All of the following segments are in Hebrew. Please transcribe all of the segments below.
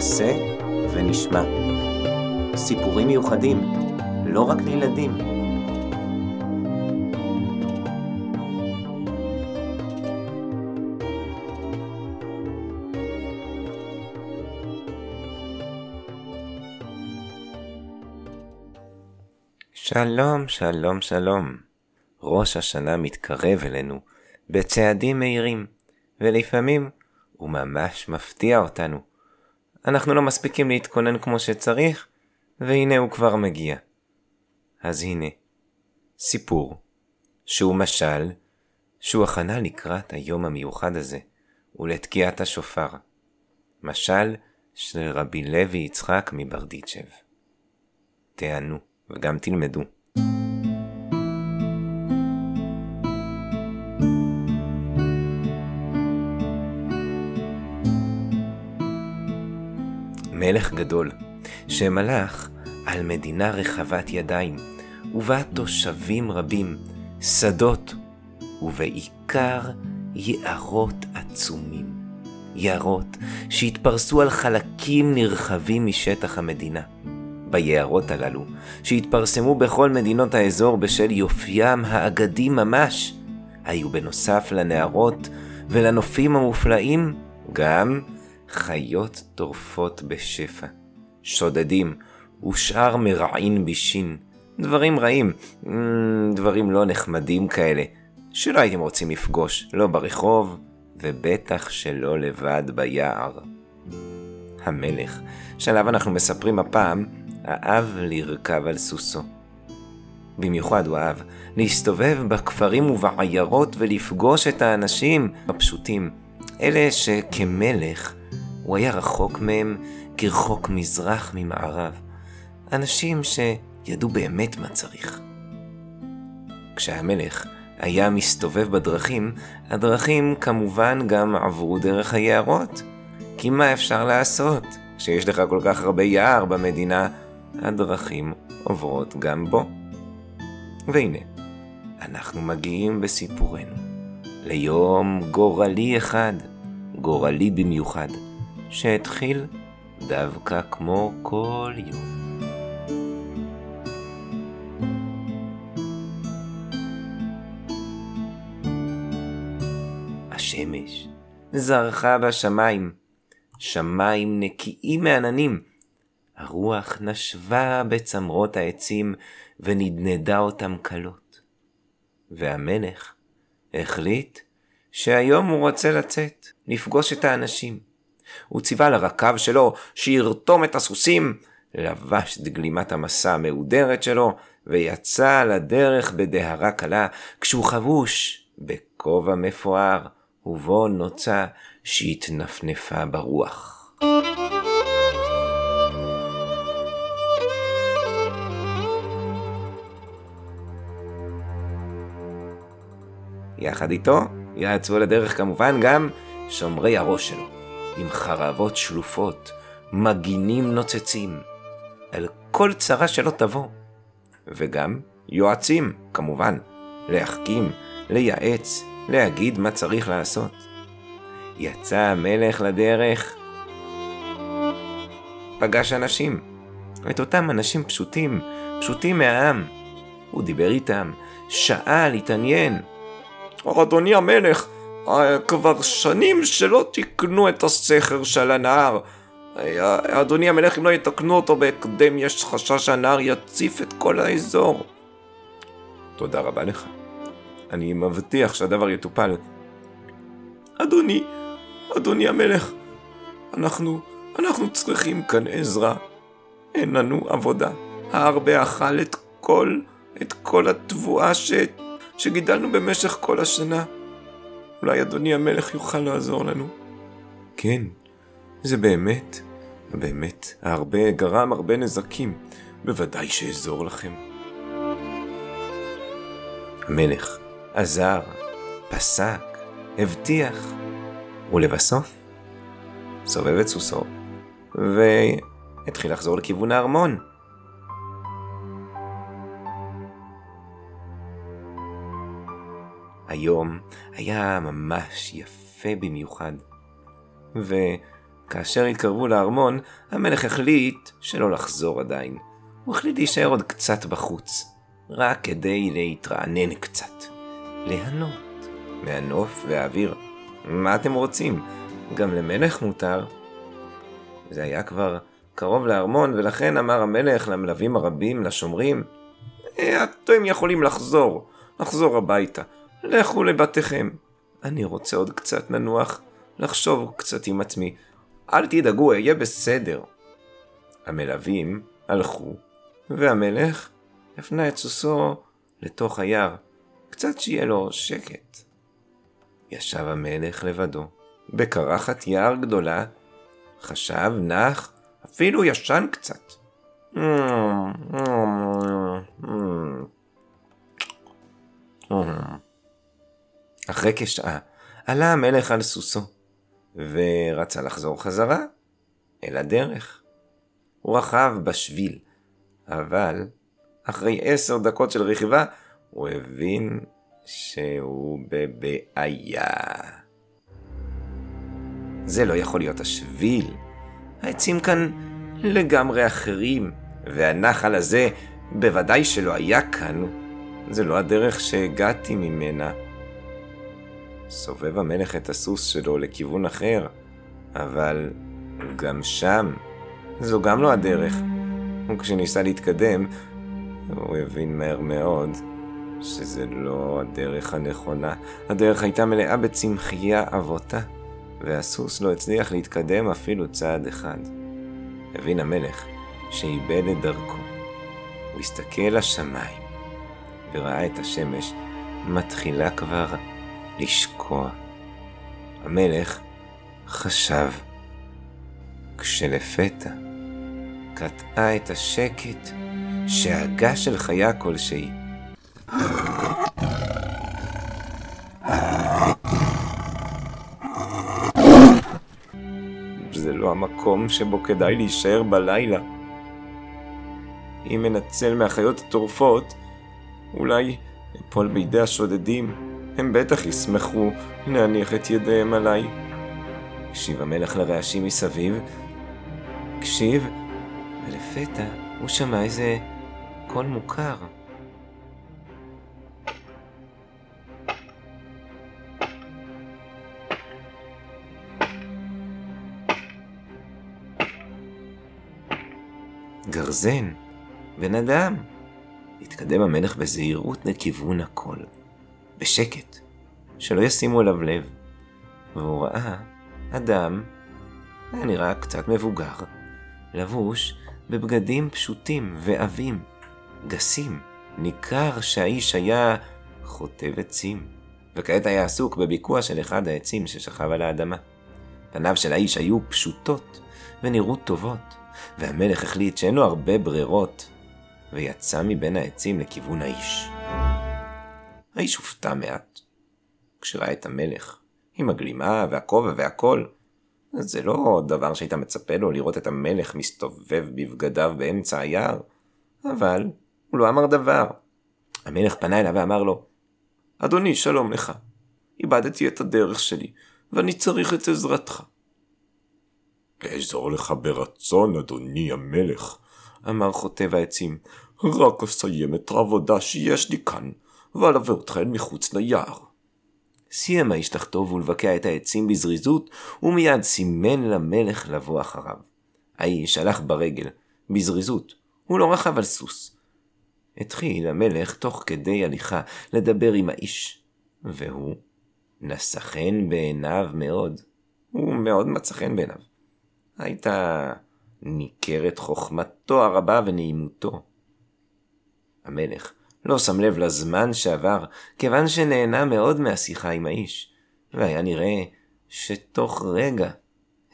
נעשה ונשמע. סיפורים מיוחדים, לא רק לילדים. שלום, שלום, שלום. ראש השנה מתקרב אלינו בצעדים מהירים, ולפעמים הוא ממש מפתיע אותנו. אנחנו לא מספיקים להתכונן כמו שצריך, והנה הוא כבר מגיע. אז הנה, סיפור, שהוא משל, שהוא הכנה לקראת היום המיוחד הזה, ולתקיעת השופר. משל של רבי לוי יצחק מברדיצ'ב. תענו וגם תלמדו. מלך גדול, שמלך על מדינה רחבת ידיים, ובה תושבים רבים, שדות, ובעיקר יערות עצומים. יערות שהתפרסו על חלקים נרחבים משטח המדינה. ביערות הללו, שהתפרסמו בכל מדינות האזור בשל יופיים האגדי ממש, היו בנוסף לנערות ולנופים המופלאים, גם חיות טורפות בשפע, שודדים ושאר מרעין בישין, דברים רעים, אמ, דברים לא נחמדים כאלה, שלא הייתם רוצים לפגוש, לא ברחוב, ובטח שלא לבד ביער. המלך, שעליו אנחנו מספרים הפעם, אהב לרכב על סוסו. במיוחד הוא אהב להסתובב בכפרים ובעיירות ולפגוש את האנשים הפשוטים, אלה שכמלך הוא היה רחוק מהם כרחוק מזרח ממערב. אנשים שידעו באמת מה צריך. כשהמלך היה מסתובב בדרכים, הדרכים כמובן גם עברו דרך היערות. כי מה אפשר לעשות? כשיש לך כל כך הרבה יער במדינה, הדרכים עוברות גם בו. והנה, אנחנו מגיעים בסיפורנו ליום גורלי אחד, גורלי במיוחד. שהתחיל דווקא כמו כל יום. השמש זרחה בשמיים, שמיים נקיים מעננים. הרוח נשבה בצמרות העצים ונדנדה אותם כלות. והמלך החליט שהיום הוא רוצה לצאת, לפגוש את האנשים. הוא ציווה לרכב שלו שירתום את הסוסים, לבש את גלימת המסע המהודרת שלו, ויצא לדרך בדהרה קלה, כשהוא חבוש בכובע מפואר, ובו נוצה שהתנפנפה ברוח. יחד איתו יעצו לדרך כמובן גם שומרי הראש שלו. עם חרבות שלופות, מגינים נוצצים, על כל צרה שלא תבוא. וגם יועצים, כמובן, להחכים, לייעץ, להגיד מה צריך לעשות. יצא המלך לדרך, פגש אנשים, את אותם אנשים פשוטים, פשוטים מהעם. הוא דיבר איתם, שאל, התעניין. אדוני המלך, כבר שנים שלא תיקנו את הסכר של הנהר. אדוני המלך, אם לא יתקנו אותו בהקדם, יש חשש שהנהר יציף את כל האזור. תודה רבה לך. אני מבטיח שהדבר יטופל. אדוני, אדוני המלך, אנחנו, אנחנו צריכים כאן עזרה. אין לנו עבודה. ההרבה אכל את כל, את כל התבואה ש, שגידלנו במשך כל השנה. אולי אדוני המלך יוכל לעזור לנו. כן, זה באמת, באמת, הרבה גרם הרבה נזקים. בוודאי שאעזור לכם. המלך עזר, פסק, הבטיח, ולבסוף סובב את סוסו, והתחיל לחזור לכיוון הארמון. היום היה ממש יפה במיוחד. כאשר התקרבו לארמון, המלך החליט שלא לחזור עדיין. הוא החליט להישאר עוד קצת בחוץ, רק כדי להתרענן קצת. ליהנות מהנוף והאוויר. מה אתם רוצים? גם למלך מותר. זה היה כבר קרוב לארמון, ולכן אמר המלך למלווים הרבים, לשומרים, אה, אתם יכולים לחזור, לחזור הביתה. לכו לבתיכם. אני רוצה עוד קצת לנוח, לחשוב קצת עם עצמי. אל תדאגו, אהיה בסדר. המלווים הלכו, והמלך הפנה את סוסו לתוך היער, קצת שיהיה לו שקט. ישב המלך לבדו, בקרחת יער גדולה, חשב, נח, אפילו ישן קצת. אחרי כשעה עלה המלך על סוסו, ורצה לחזור חזרה אל הדרך. הוא רכב בשביל, אבל אחרי עשר דקות של רכיבה, הוא הבין שהוא בבעיה. זה לא יכול להיות השביל. העצים כאן לגמרי אחרים, והנחל הזה בוודאי שלא היה כאן. זה לא הדרך שהגעתי ממנה. סובב המלך את הסוס שלו לכיוון אחר, אבל גם שם זו גם לא הדרך. וכשניסה להתקדם, הוא הבין מהר מאוד שזה לא הדרך הנכונה. הדרך הייתה מלאה בצמחייה אבותה, והסוס לא הצליח להתקדם אפילו צעד אחד. הבין המלך שאיבד את דרכו. הוא הסתכל לשמיים, וראה את השמש מתחילה כבר לשקוע. המלך חשב, כשלפתע קטעה את השקט שאגה של חיה כלשהי. זה לא המקום שבו כדאי להישאר בלילה. אם אנצל מהחיות הטורפות, אולי אפול בידי השודדים. הם בטח ישמחו להניח את ידיהם עליי. הקשיב המלך לרעשים מסביב, הקשיב, ולפתע הוא שמע איזה קול מוכר. גרזן, בן אדם. התקדם המלך בזהירות לכיוון הקול, בשקט, שלא ישימו אליו לב. והוא ראה אדם, היה נראה קצת מבוגר, לבוש בבגדים פשוטים ועבים, גסים. ניכר שהאיש היה חוטב עצים, וכעת היה עסוק בביקוע של אחד העצים ששכב על האדמה. פניו של האיש היו פשוטות ונראו טובות, והמלך החליט שאין לו הרבה ברירות, ויצא מבין העצים לכיוון האיש. האיש הופתע מעט, כשראה את המלך, עם הגלימה והכובע והכל. זה לא דבר שהיית מצפה לו לראות את המלך מסתובב בבגדיו באמצע היער, אבל הוא לא אמר דבר. המלך פנה אליו ואמר לו, אדוני, שלום לך. איבדתי את הדרך שלי, ואני צריך את עזרתך. אעזור לך ברצון, אדוני המלך, אמר חוטב העצים. רק אסיים את העבודה שיש לי כאן, ואלווה אל מחוץ ליער. סיים האיש לחטוב ולבקע את העצים בזריזות, ומיד סימן למלך לבוא אחריו. האיש הלך ברגל, בזריזות, הוא לא רכב על סוס. התחיל המלך תוך כדי הליכה לדבר עם האיש, והוא נשא חן בעיניו מאוד. הוא מאוד מצא חן בעיניו. הייתה ניכרת חוכמתו הרבה ונעימותו. המלך לא שם לב לזמן שעבר, כיוון שנהנה מאוד מהשיחה עם האיש, והיה נראה שתוך רגע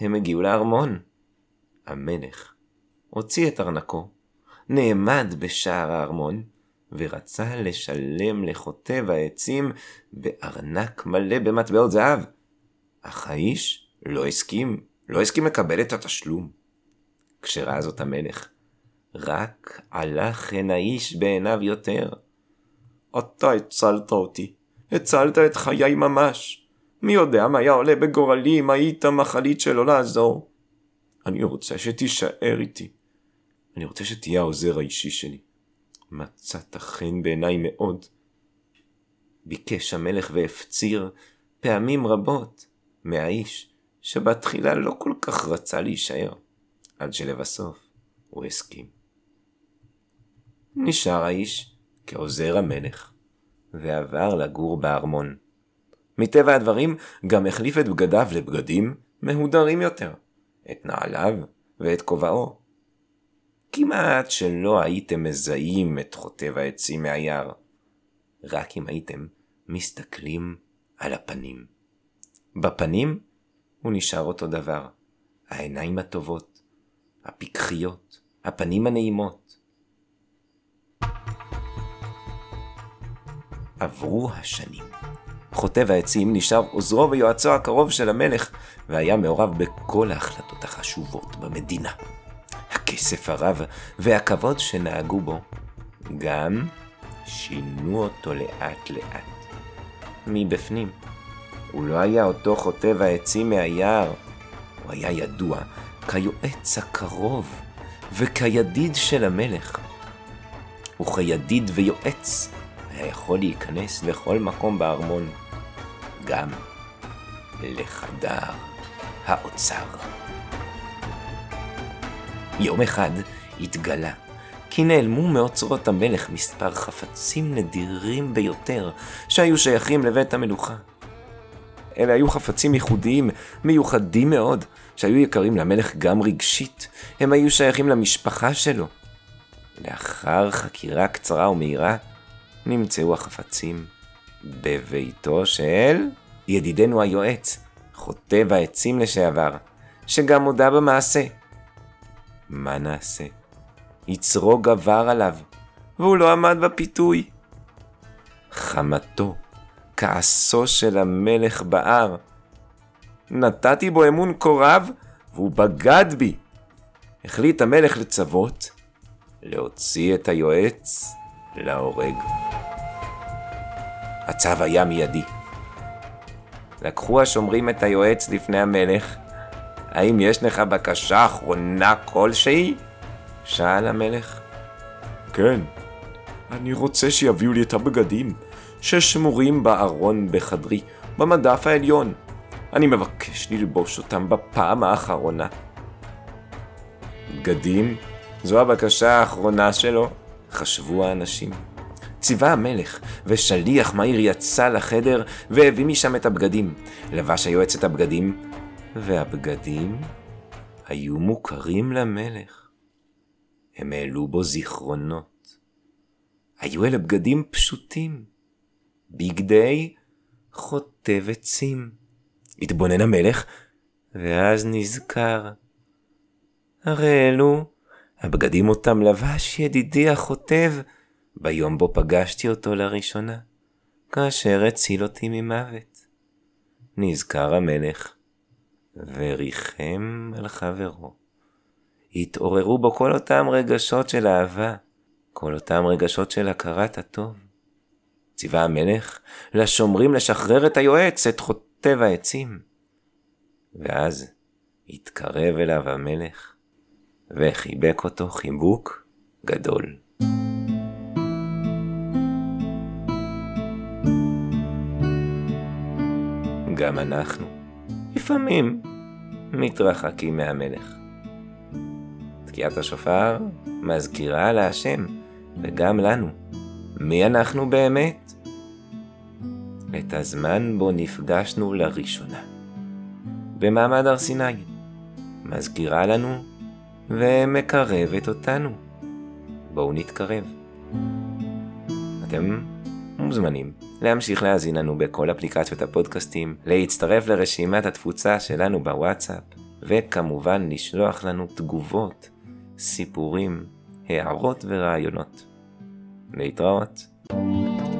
הם הגיעו לארמון. המלך הוציא את ארנקו, נעמד בשער הארמון, ורצה לשלם לחוטב העצים בארנק מלא במטבעות זהב. אך האיש לא הסכים, לא הסכים לקבל את התשלום. כשראה זאת המלך, רק עלה חן האיש בעיניו יותר. אתה הצלת אותי, הצלת את חיי ממש. מי יודע מה היה עולה בגורלי אם היית מחליט שלא לעזור. אני רוצה שתישאר איתי. אני רוצה שתהיה העוזר האישי שלי. מצאת חן בעיניי מאוד. ביקש המלך והפציר פעמים רבות מהאיש, שבתחילה לא כל כך רצה להישאר, עד שלבסוף הוא הסכים. נשאר האיש כעוזר המלך, ועבר לגור בארמון. מטבע הדברים גם החליף את בגדיו לבגדים מהודרים יותר, את נעליו ואת כובעו. כמעט שלא הייתם מזהים את חוטב העצים מהיער, רק אם הייתם מסתכלים על הפנים. בפנים הוא נשאר אותו דבר, העיניים הטובות, הפיקחיות, הפנים הנעימות. עברו השנים. חוטב העצים נשאר עוזרו ויועצו הקרוב של המלך, והיה מעורב בכל ההחלטות החשובות במדינה. הכסף הרב והכבוד שנהגו בו, גם שינו אותו לאט לאט. מבפנים, הוא לא היה אותו חוטב העצים מהיער, הוא היה ידוע כיועץ הקרוב וכידיד של המלך. וכידיד ויועץ היה יכול להיכנס לכל מקום בארמון, גם לחדר האוצר. יום אחד התגלה כי נעלמו מאוצרות המלך מספר חפצים נדירים ביותר שהיו שייכים לבית המלוכה. אלה היו חפצים ייחודיים, מיוחדים מאוד, שהיו יקרים למלך גם רגשית, הם היו שייכים למשפחה שלו. לאחר חקירה קצרה ומהירה, נמצאו החפצים בביתו של ידידנו היועץ, חוטב העצים לשעבר, שגם הודה במעשה. מה נעשה? יצרו גבר עליו, והוא לא עמד בפיתוי. חמתו, כעסו של המלך בער. נתתי בו אמון כה רב, והוא בגד בי. החליט המלך לצוות להוציא את היועץ להורג. הצו היה מיידי. לקחו השומרים את היועץ לפני המלך. האם יש לך בקשה אחרונה כלשהי? שאל המלך. כן, אני רוצה שיביאו לי את הבגדים ששמורים בארון בחדרי, במדף העליון. אני מבקש ללבוש אותם בפעם האחרונה. בגדים? זו הבקשה האחרונה שלו? חשבו האנשים. ציווה המלך, ושליח מהיר יצא לחדר והביא משם את הבגדים. לבש היועץ את הבגדים, והבגדים היו מוכרים למלך. הם העלו בו זיכרונות. היו אלה בגדים פשוטים, בגדי חוטב עצים. התבונן המלך, ואז נזכר. הרי אלו הבגדים אותם לבש ידידי החוטב ביום בו פגשתי אותו לראשונה, כאשר הציל אותי ממוות. נזכר המלך, וריחם על חברו. התעוררו בו כל אותם רגשות של אהבה, כל אותם רגשות של הכרת הטוב. ציווה המלך לשומרים לשחרר את היועץ, את חוטב העצים. ואז התקרב אליו המלך, וחיבק אותו חיבוק גדול. גם אנחנו, לפעמים, מתרחקים מהמלך. תקיעת השופר מזכירה להשם, וגם לנו, מי אנחנו באמת? את הזמן בו נפגשנו לראשונה. במעמד הר סיני, מזכירה לנו ומקרבת אותנו. בואו נתקרב. אתם מוזמנים להמשיך להאזין לנו בכל אפליקציות הפודקאסטים, להצטרף לרשימת התפוצה שלנו בוואטסאפ, וכמובן לשלוח לנו תגובות, סיפורים, הערות ורעיונות. להתראות. thank you